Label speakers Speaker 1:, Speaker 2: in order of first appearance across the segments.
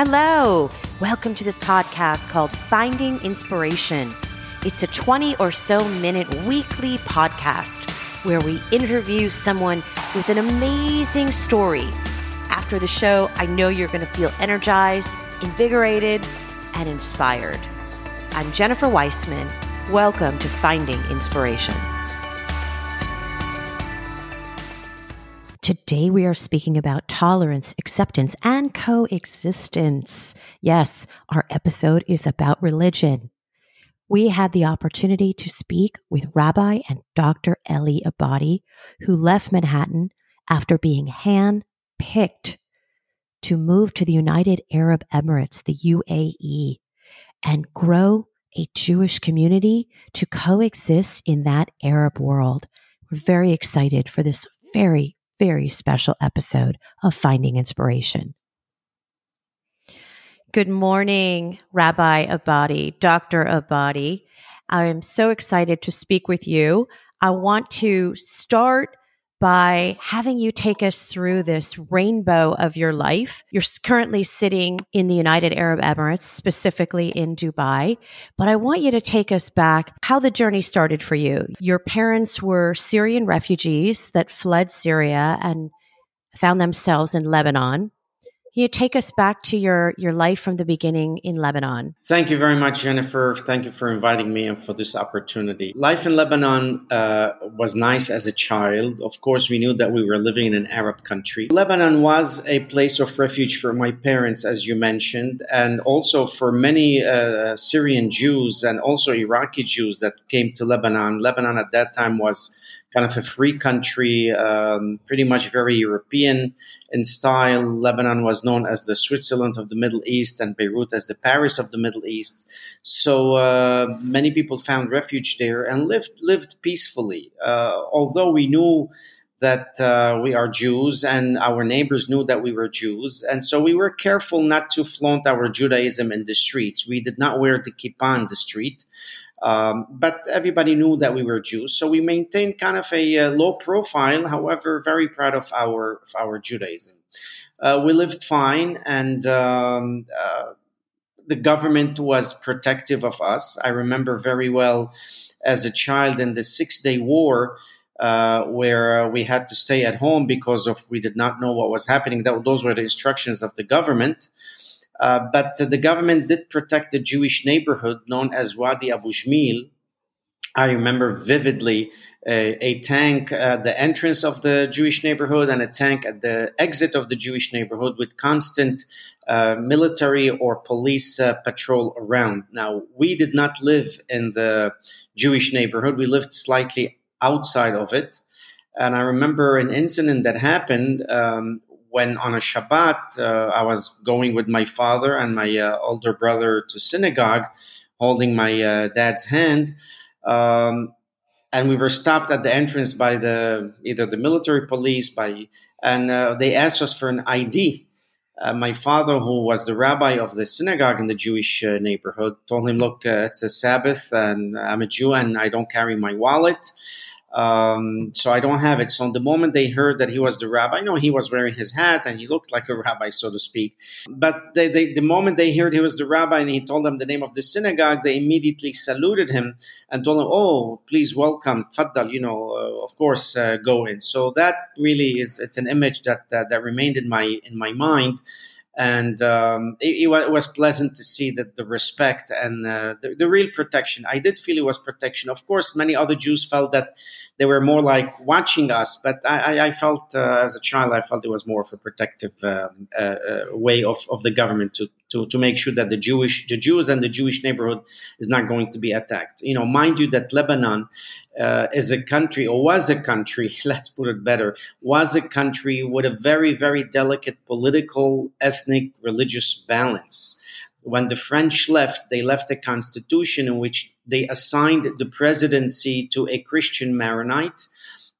Speaker 1: Hello. Welcome to this podcast called Finding Inspiration. It's a 20 or so minute weekly podcast where we interview someone with an amazing story. After the show, I know you're going to feel energized, invigorated, and inspired. I'm Jennifer Weissman. Welcome to Finding Inspiration. Today, we are speaking about tolerance, acceptance, and coexistence. Yes, our episode is about religion. We had the opportunity to speak with Rabbi and Dr. Elie Abadie, who left Manhattan after being hand picked to move to the United Arab Emirates, the UAE, and grow a Jewish community to coexist in that Arab world. We're very excited for this very very special episode of Finding Inspiration. Good morning, Rabbi Abadie, Dr. Abadie. I'm so excited to speak with you. I want to start by having you take us through this rainbow of your life. You're currently sitting in the United Arab Emirates, specifically in Dubai, but I want you to take us back how the journey started for you. Your parents were Syrian refugees that fled Syria and found themselves in Lebanon. You take us back to your, your life from the beginning in Lebanon?
Speaker 2: Thank you very much, Jennifer. Thank you for inviting me and for this opportunity. Life in Lebanon uh, was nice as a child. Of course, we knew that we were living in an Arab country. Lebanon was a place of refuge for my parents, as you mentioned, and also for many uh, Syrian Jews and also Iraqi Jews that came to Lebanon. Lebanon at that time was kind of a free country, um, pretty much very European in style. Lebanon was known as the Switzerland of the Middle East and Beirut as the Paris of the Middle East. So uh, many people found refuge there and lived lived peacefully. Uh, although we knew that uh, we are Jews and our neighbors knew that we were Jews. And so we were careful not to flaunt our Judaism in the streets. We did not wear the kippah in the street. Um, but everybody knew that we were Jews, so we maintained kind of a, uh, low profile. However, very proud of our of our Judaism. Uh, we lived fine, and um, uh, the government was protective of us. I remember very well as a child in the Six Day War. Uh, where we had to stay at home because of we did not know what was happening. That, those were the instructions of the government. Uh, but the government did protect the Jewish neighborhood known as Wadi Abu Jamil. I remember vividly a, a tank at the entrance of the Jewish neighborhood and a tank at the exit of the Jewish neighborhood with constant uh, military or police uh, patrol around. Now, we did not live in the Jewish neighborhood, we lived slightly outside of it. And I remember an incident that happened um, when on a Shabbat, uh, I was going with my father and my uh, older brother to synagogue, holding my uh, dad's hand. Um, and we were stopped at the entrance by the either the military police by and uh, they asked us for an ID. Uh, my father, who was the rabbi of the synagogue in the Jewish uh, neighborhood, told him, "Look, it's a Sabbath, and I'm a Jew, and I don't carry my wallet." Um, so I don't have it. So the moment they heard that he was the rabbi, I know he was wearing his hat and he looked like a rabbi, so to speak. But they, they, the moment they heard he was the rabbi and he told them the name of the synagogue, they immediately saluted him and told him, "Oh, please welcome, faddal, you know, uh, of course, uh, go in." So that really is it's an image that, that that remained in my in my mind and um, it, it, was pleasant to see that the respect and uh, the, the, real protection. I did feel it was protection. Of course, many other Jews felt that they were more like watching us, but I, I felt uh, as a child, I felt it was more of a protective um, uh, uh, way of, of the government to, to, to make sure that the Jewish, the Jews and the Jewish neighborhood is not going to be attacked. You know, mind you, that Lebanon uh, is a country, or was a country, let's put it better, was a country with a very, very delicate political, ethnic, religious balance. When the French left, they left a constitution in which they assigned the presidency to a Christian Maronite,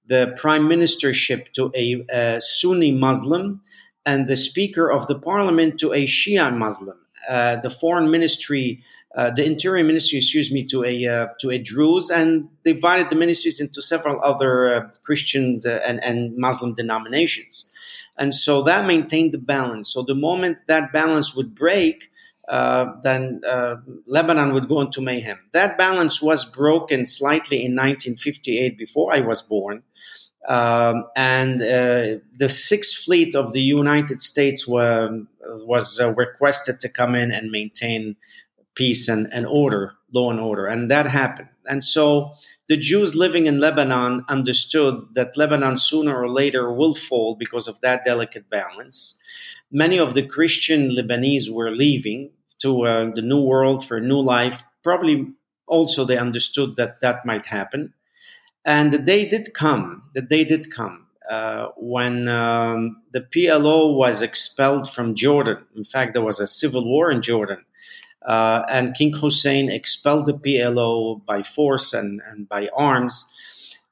Speaker 2: the prime ministership to a, a Sunni Muslim, and the Speaker of the Parliament to a Shia Muslim. Uh, the foreign ministry, uh, the interior ministry, excuse me, to a uh, to a Druze, and divided the ministries into several other uh, Christian uh, and, and Muslim denominations. And so that maintained the balance. So the moment that balance would break, uh, then Lebanon would go into mayhem. That balance was broken slightly in 1958 before I was born. Um, and uh, the Sixth Fleet of the United States were, was uh, requested to come in and maintain peace and, and order, law and order. And that happened. And so the Jews living in Lebanon understood that Lebanon sooner or later will fall because of that delicate balance. Many of the Christian Lebanese were leaving to uh, the new world for a new life. Probably also they understood that that might happen. And the day did come, the day did come uh, when um, the PLO was expelled from Jordan. In fact, there was a civil war in Jordan. Uh, and King Hussein expelled the PLO by force and, and by arms.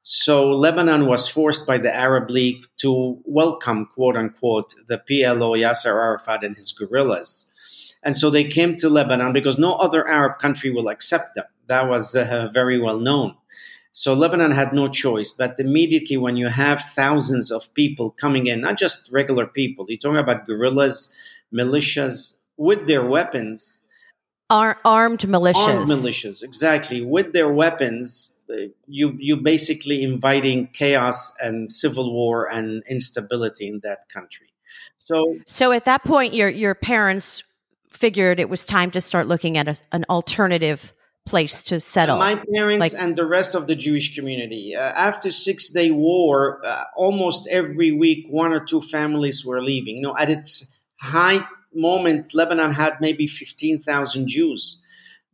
Speaker 2: So Lebanon was forced by the Arab League to welcome, quote unquote, the PLO, Yasser Arafat, and his guerrillas. And so they came to Lebanon because no other Arab country will accept them. That was uh, very well known. So Lebanon had no choice. But immediately, when you have thousands of people coming in, not just regular people, you're talking about guerrillas, militias with their weapons.
Speaker 1: Ar- armed militias.
Speaker 2: Armed militias, exactly. With their weapons, uh, you you basically inviting chaos and civil war and instability in that country. So,
Speaker 1: so at that point, your your parents figured it was time to start looking at a, an alternative place to settle.
Speaker 2: My parents like, and the rest of the Jewish community. Uh, after Six Day War, uh, almost every week, one or two families were leaving. You know, at its high moment, Lebanon had maybe fifteen thousand Jews.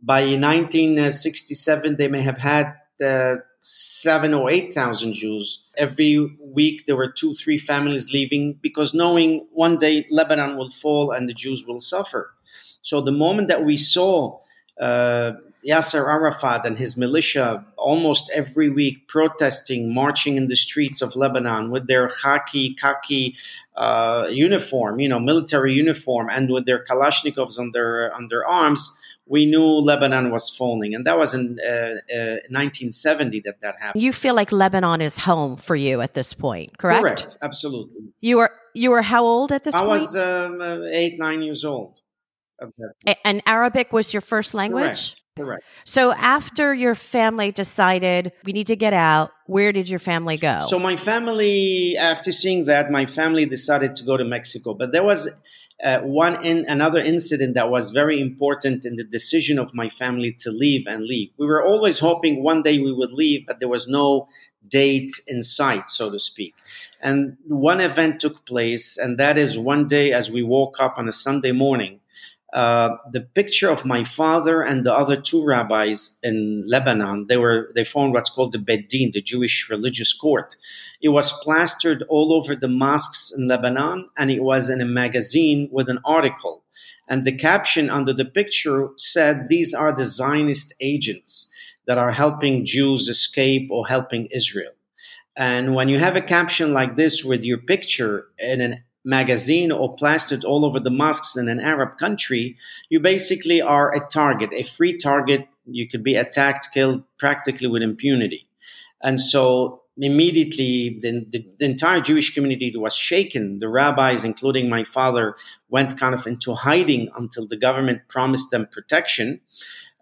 Speaker 2: By 1967, they may have had uh, seven or eight thousand Jews. Every week, there were two, three families leaving because knowing one day Lebanon will fall and the Jews will suffer. So the moment that we saw uh, Yasser Arafat and his militia almost every week protesting, marching in the streets of Lebanon with their khaki, khaki uh, uniform, you know, military uniform, and with their Kalashnikovs on their on their arms, we knew Lebanon was falling, and that was in uh, uh, 1970 that that happened.
Speaker 1: You feel like Lebanon is home for you at this point, correct?
Speaker 2: Correct, absolutely.
Speaker 1: You were you were how old at this
Speaker 2: I
Speaker 1: point?
Speaker 2: I was um, uh, eight nine years old.
Speaker 1: And Arabic was your first language?
Speaker 2: Correct. Correct.
Speaker 1: So after your family decided we need to get out, where did your family go?
Speaker 2: So my family, after seeing that, my family decided to go to Mexico. But there was uh, one in another incident that was very important in the decision of my family to leave and leave. We were always hoping one day we would leave, but there was no date in sight, so to speak. And one event took place, and that is one day as we woke up on a Sunday morning uh, the picture of my father and the other two rabbis in Lebanon. They were they formed what's called the Beit Din, the Jewish religious court. It was plastered all over the mosques in Lebanon, and it was in a magazine with an article. And the caption under the picture said, "These are the Zionist agents that are helping Jews escape or helping Israel." And when you have a caption like this with your picture in an magazine or plastered all over the mosques in an Arab country, you basically are a target, a free target. You could be attacked, killed practically with impunity. And so immediately the, the, the, entire Jewish community was shaken. The rabbis, including my father, went kind of into hiding until the government promised them protection.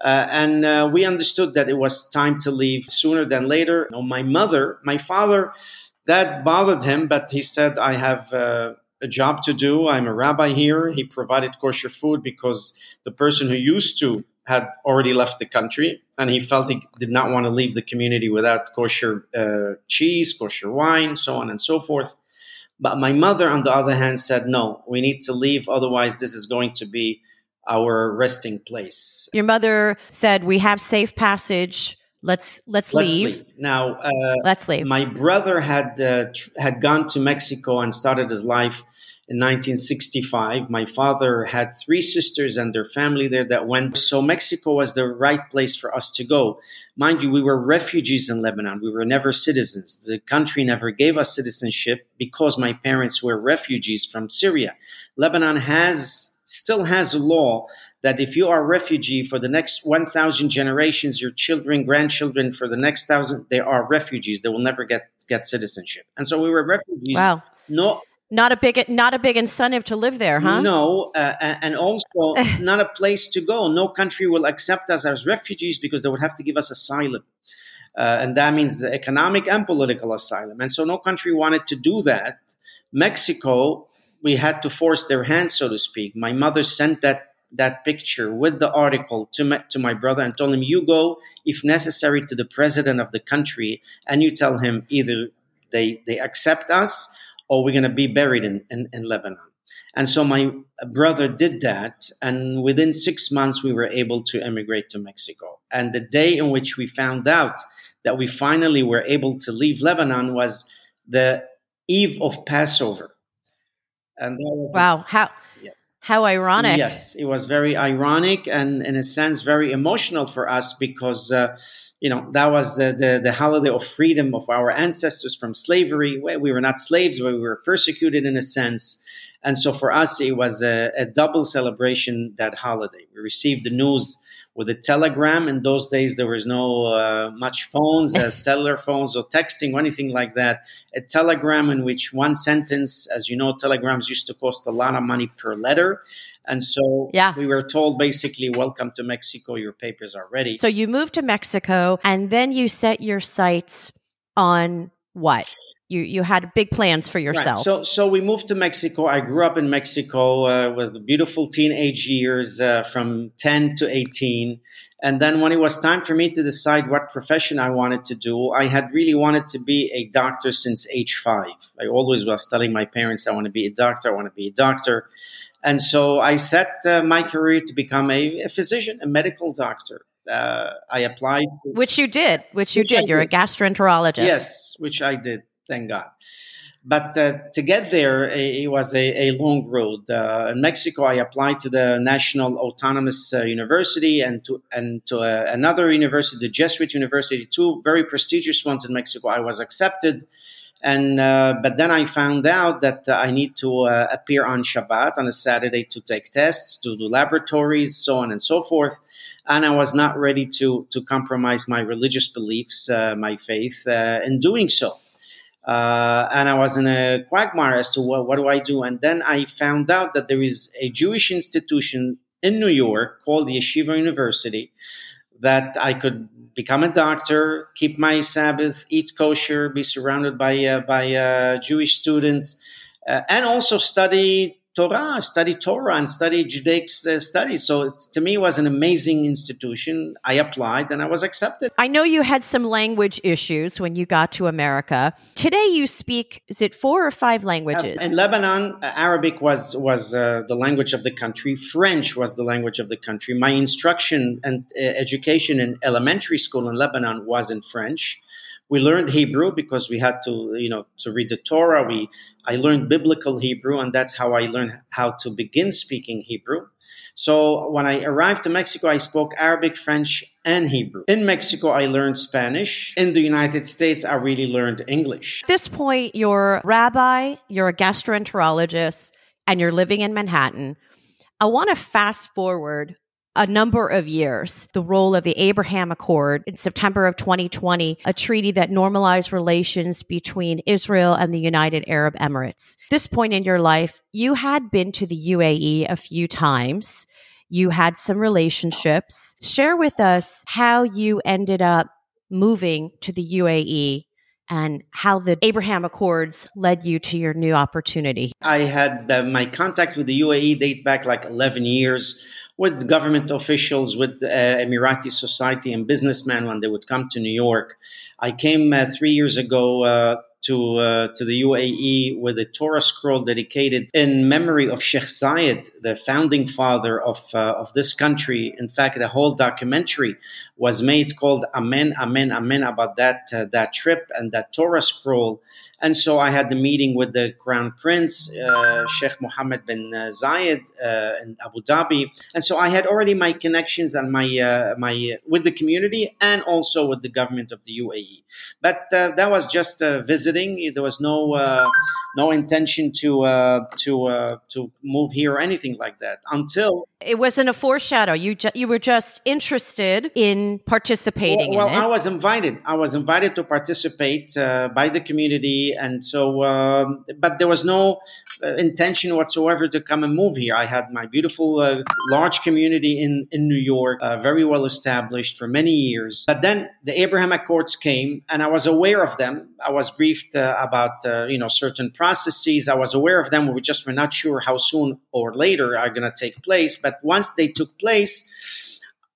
Speaker 2: Uh, and uh, we understood that it was time to leave sooner than later. You know, my mother, my father, that bothered him, but he said, I have. Uh, a job to do. I'm a rabbi here. He provided kosher food because the person who used to had already left the country and he felt he did not want to leave the community without kosher uh, cheese, kosher wine, so on and so forth. But my mother, on the other hand, said, no, we need to leave. Otherwise, this is going to be our resting place.
Speaker 1: Your mother said, we have safe passage let's let's, let's leave. leave.
Speaker 2: now uh,
Speaker 1: let's leave.
Speaker 2: my brother had uh, tr- had gone to mexico and started his life in 1965 my father had three sisters and their family there that went. So mexico was the right place for us to go. Mind you we were refugees in lebanon. We were never citizens. The country never gave us citizenship because my parents were refugees from syria. Lebanon has still has a law that if you are a refugee for the next 1000 generations your children grandchildren for the next thousand they are refugees they will never get get citizenship and so we were refugees
Speaker 1: wow
Speaker 2: no
Speaker 1: not a big not a big incentive to live there, huh?
Speaker 2: No, uh, and also not a place to go. No country will accept us as refugees because they would have to give us asylum. Uh, and that means economic and political asylum. And so no country wanted to do that. Mexico, we had to force their hand, so to speak. My mother sent that that picture with the article to my, to my brother and told him, "You go, if necessary, to the president of the country, and you tell him either they they accept us or we're going to be buried in, in, in Lebanon." And so my brother did that, and within six months we were able to emigrate to Mexico. And the day in which we found out that we finally were able to leave Lebanon was the eve of Passover.
Speaker 1: And wow, how yeah. how ironic!
Speaker 2: Yes, it was very ironic and, in a sense, very emotional for us because uh, you know that was the, the, the holiday of freedom of our ancestors from slavery. We were not slaves, but we were persecuted in a sense. And so for us, it was a, a double celebration that holiday. We received the news with a telegram. In those days, there was no uh, much phones, as cellular phones, or texting, or anything like that. A telegram in which one sentence, as you know, telegrams used to cost a lot of money per letter. And so yeah. we were told basically, welcome to Mexico, your papers are ready.
Speaker 1: So you moved to Mexico and then you set your sights on what? You you had big plans for yourself.
Speaker 2: Right. So so we moved to Mexico. I grew up in Mexico. Uh, was the beautiful teenage years uh, from ten to eighteen, and then when it was time for me to decide what profession I wanted to do, I had really wanted to be a doctor since age five. I always was telling my parents I want to be a doctor. I want to be a doctor. And so I set uh, my career to become a, a physician, a medical doctor. Uh, I applied,
Speaker 1: for, which you did, which you which did. You're a gastroenterologist.
Speaker 2: Yes, which I did thank God. But uh, to get there, it was a, a long road. Uh, in Mexico, I applied to the National Autonomous uh, University and to and to uh, another university, the Jesuit University, two very prestigious ones in Mexico. I was accepted, and uh, but then I found out that uh, I need to appear on Shabbat on a Saturday to take tests, to do laboratories, so on and so forth. And I was not ready to to compromise my religious beliefs, my faith, in doing so. Uh, and I was in a quagmire as to what, do I do. And then I found out that there is a Jewish institution in New York called the Yeshiva University that I could become a doctor, keep my Sabbath, eat kosher, be surrounded by uh, by uh, Jewish students, uh, and also study Torah, study Torah, and study Judaic uh, studies. So to me, it was an amazing institution. I applied and I was accepted.
Speaker 1: I know you had some language issues when you got to America. Today, you speak is it four or five languages?
Speaker 2: Uh, in Lebanon, uh, Arabic was was uh, the language of the country. French was the language of the country. My instruction and uh, education in elementary school in Lebanon was in French we learned Hebrew because we had to, you know, to read the Torah. We I learned biblical Hebrew, and that's how I learned how to begin speaking Hebrew. So when I arrived to Mexico, I spoke Arabic, French, and Hebrew. In Mexico, I learned Spanish. In the United States, I really learned English.
Speaker 1: At this point, you're a rabbi, you're a gastroenterologist, and you're living in Manhattan. I want to fast forward a number of years the role of the Abraham Accord in September of 2020, a treaty that normalized relations between Israel and the United Arab Emirates. this point in your life, you had been to the UAE a few times. You had some relationships. Share with us how you ended up moving to the UAE and how the Abraham Accords led you to your new opportunity.
Speaker 2: I had uh, my contact with the UAE date back like 11 years with government officials, with uh, Emirati society and businessmen when they would come to New York. I came uh, three years ago uh, to uh, to the UAE with a Torah scroll dedicated in memory of Sheikh Zayed, the founding father of uh, of this country. In fact, the whole documentary was made called Amen, Amen, Amen about that uh, that trip and that Torah scroll. And so I had the meeting with the Crown Prince, uh, Sheikh Mohammed bin uh, Zayed uh, in Abu Dhabi. And so I had already my connections and my uh, my with the community and also with the government of the UAE. But uh, that was just visiting. There was no uh, no intention to to to move here or anything like that until
Speaker 1: it wasn't a foreshadow. You ju- you were just interested in participating.
Speaker 2: Well, well I was invited. I was invited to participate by the community And so, um, but there was no uh, intention whatsoever to come and move here. I had my beautiful, uh, large community in in New York, uh, very well established for many years. But then the Abraham Accords came, and I was aware of them. I was briefed uh, about uh, you know certain processes. I was aware of them. We just were not sure how soon or later are going to take place. But once they took place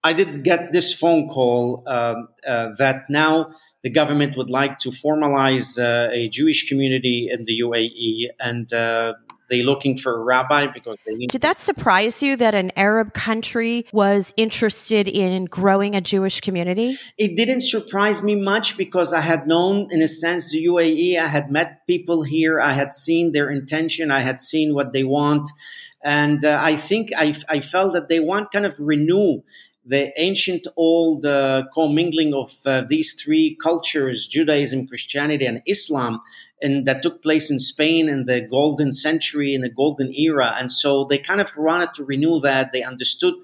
Speaker 2: I did get this phone call uh, uh, that now the government would like to formalize uh, a Jewish community in the UAE, and uh, they're looking for a rabbi because they need.
Speaker 1: Did that surprise you that an Arab country was interested in growing a Jewish community?
Speaker 2: It didn't surprise me much because I had known, in a sense, the UAE. I had met people here. I had seen their intention. I had seen what they want. And uh, I think I, I felt that they want kind of renew the ancient old uh, commingling of uh, these three cultures judaism christianity and islam and that took place in spain in the golden century in the golden era. And so they kind of wanted to renew that. They understood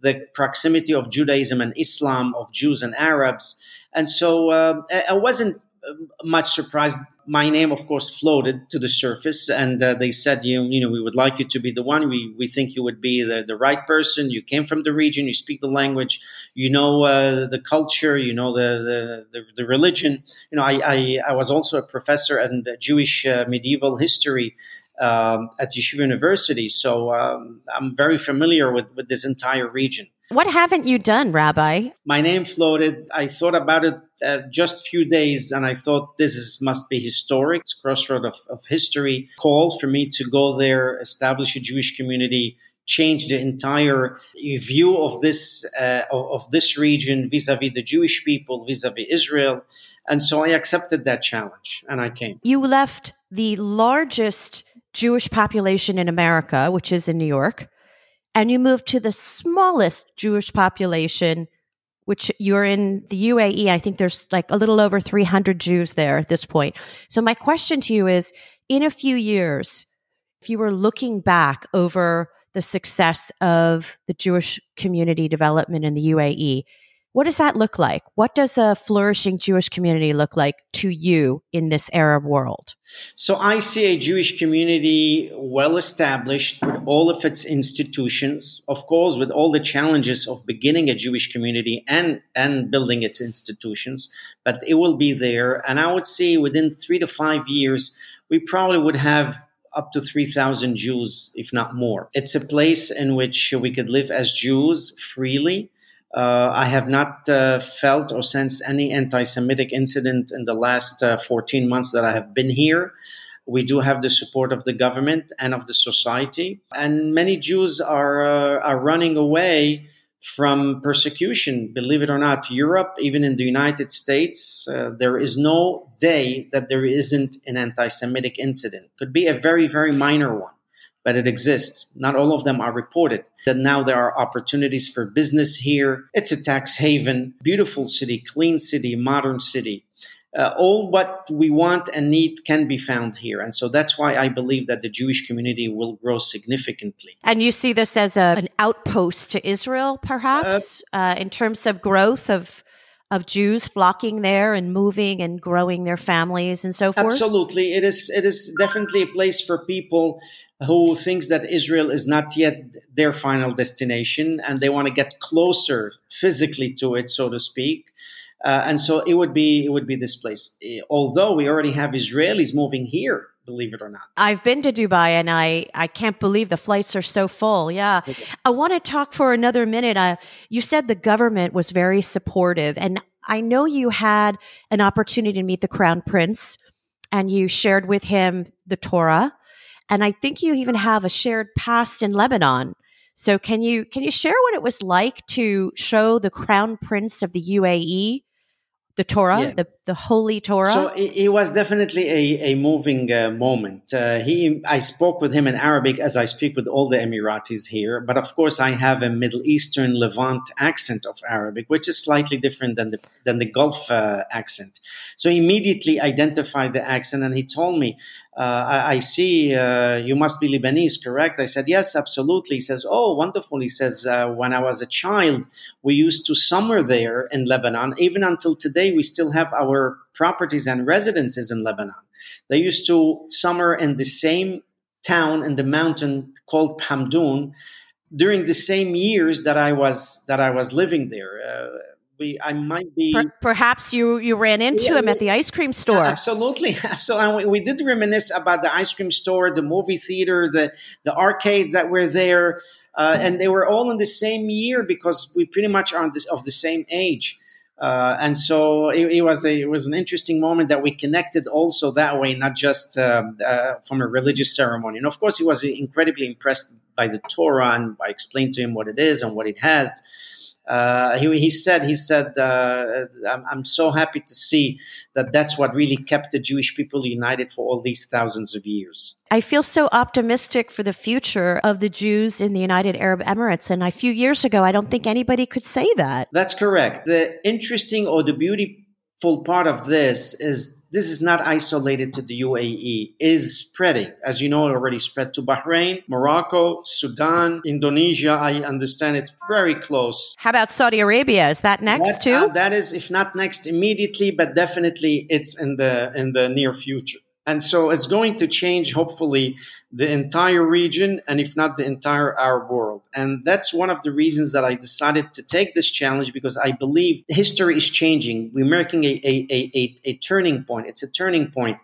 Speaker 2: the proximity of judaism and islam of jews and arabs. And so uh, i wasn't much surprised my name, of course, floated to the surface, and uh, they said, you, you know, we would like you to be the one. We, we think you would be the, the right person. You came from the region, you speak the language, you know uh, the culture, you know the, the, the, the, religion. You know, I, I, I was also a professor in Jewish uh, medieval history um, at Yeshiva University, so um, I'm very familiar with, with this entire region.
Speaker 1: What haven't you done, Rabbi?
Speaker 2: My name floated. I thought about it uh, just a few days, and I thought this is must be historic. It's crossroad of, of history. Call for me to go there, establish a Jewish community, change the entire view of this uh, of, this region vis-a-vis the Jewish people, vis-a-vis Israel, and so I accepted that challenge, and I came.
Speaker 1: You left the largest Jewish population in America, which is in New York and you move to the smallest Jewish population, which you're in the UAE. I think there's like a little over 300 Jews there at this point. So my question to you is, in a few years, if you were looking back over the success of the Jewish community development in the UAE, what does that look like? What does a flourishing Jewish community look like to you in this Arab world?
Speaker 2: So I see a Jewish community well established with all of its institutions, of course, with all the challenges of beginning a Jewish community and, and building its institutions, but it will be there. And I would say within three to five years, we probably would have up to 3,000 Jews, if not more. It's a place in which we could live as Jews freely uh, I have not uh, felt or sensed any anti Semitic incident in the last uh, 14 months that I have been here. We do have the support of the government and of the society. And many Jews are, uh, are running away from persecution. Believe it or not, Europe, even in the United States, uh, there is no day that there isn't an anti Semitic incident. Could be a very, very minor one but it exists. Not all of them are reported. That now there are opportunities for business here. It's a tax haven, beautiful city, clean city, modern city. Uh, all what we want and need can be found here. And so that's why I believe that the Jewish community will grow significantly.
Speaker 1: And you see this as a, an outpost to Israel, perhaps, uh, uh, in terms of growth of of Jews flocking there and moving and growing their families and so forth?
Speaker 2: Absolutely. It is it is definitely a place for people who thinks that Israel is not yet their final destination and they want to get closer physically to it, so to speak. Uh, and so it would be it would be this place. Although we already have Israelis moving here, believe it or not.
Speaker 1: I've been to Dubai and I I can't believe the flights are so full. Yeah, okay. I want to talk for another minute. Uh, you said the government was very supportive, and I know you had an opportunity to meet the crown prince, and you shared with him the Torah and I think you even have a shared past in Lebanon. So can you can you share what it was like to show the crown prince of the UAE the Torah, yes. the, the Holy Torah?
Speaker 2: So it, it was definitely a, a moving uh, moment. Uh, he, I spoke with him in Arabic as I speak with all the Emiratis here, but of course I have a Middle Eastern Levant accent of Arabic, which is slightly different than the than the Gulf uh, accent. So he immediately identified the accent, and he told me, I, I, see uh, you must be Lebanese, correct? I said, Yes, absolutely. He says, Oh, wonderful. He says, uh, When I was a child, we used to summer there in Lebanon. Even until today, we still have our properties and residences in Lebanon. They used to summer in the same town in the mountain called Hamdoun during the same years that I was that I was living there. Uh, we, I might be.
Speaker 1: Per- perhaps you you ran into yeah, him at the ice cream store.
Speaker 2: Absolutely, absolutely. We, we did reminisce about the ice cream store, the movie theater, the the arcades that were there, uh, and they were all in the same year because we pretty much are this, of the same age. Uh, and so it, it, was a, it was an interesting moment that we connected also that way, not just uh, uh, from a religious ceremony. And of course, he was incredibly impressed by the Torah, and I explained to him what it is and what it has. Uh, he, he, said, he said, uh, I'm, I'm, so happy to see that that's what really kept the Jewish people united for all these thousands of years.
Speaker 1: I feel so optimistic for the future of the Jews in the United Arab Emirates. And a few years ago, I don't think anybody could say that.
Speaker 2: That's correct. The interesting or the beautiful part of this is this is not isolated to the UAE, it is spreading. As you know, it already spread to Bahrain, Morocco, Sudan, Indonesia. I understand it's very close.
Speaker 1: How about Saudi Arabia? Is that next
Speaker 2: that,
Speaker 1: too?
Speaker 2: Uh, that is, if not next immediately, but definitely it's in the in the near future. And so it's going to change, hopefully, the entire region and if not the entire Arab world. And that's one of the reasons that I decided to take this challenge because I believe history is changing. We're making a, a, a, a, turning point. It's a turning point.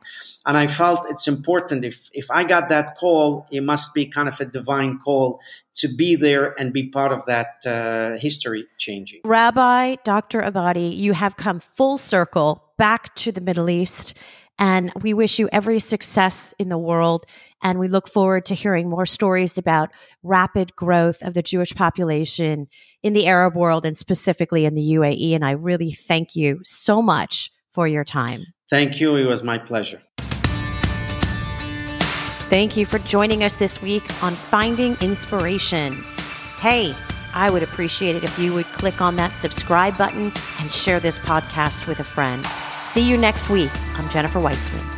Speaker 2: And I felt it's important. If, if I got that call, it must be kind of a divine call to be there and be part of that uh, history changing.
Speaker 1: Rabbi Dr. Abadie, you have come full circle back to the Middle East and we wish you every success in the world. And we look forward to hearing more stories about rapid growth of the Jewish population in the Arab world and specifically in the UAE. And I really thank you so much for your time.
Speaker 2: Thank you. It was my pleasure.
Speaker 1: Thank you for joining us this week on Finding Inspiration. Hey, I would appreciate it if you would click on that subscribe button and share this podcast with a friend. See you next week. I'm Jennifer Weissman.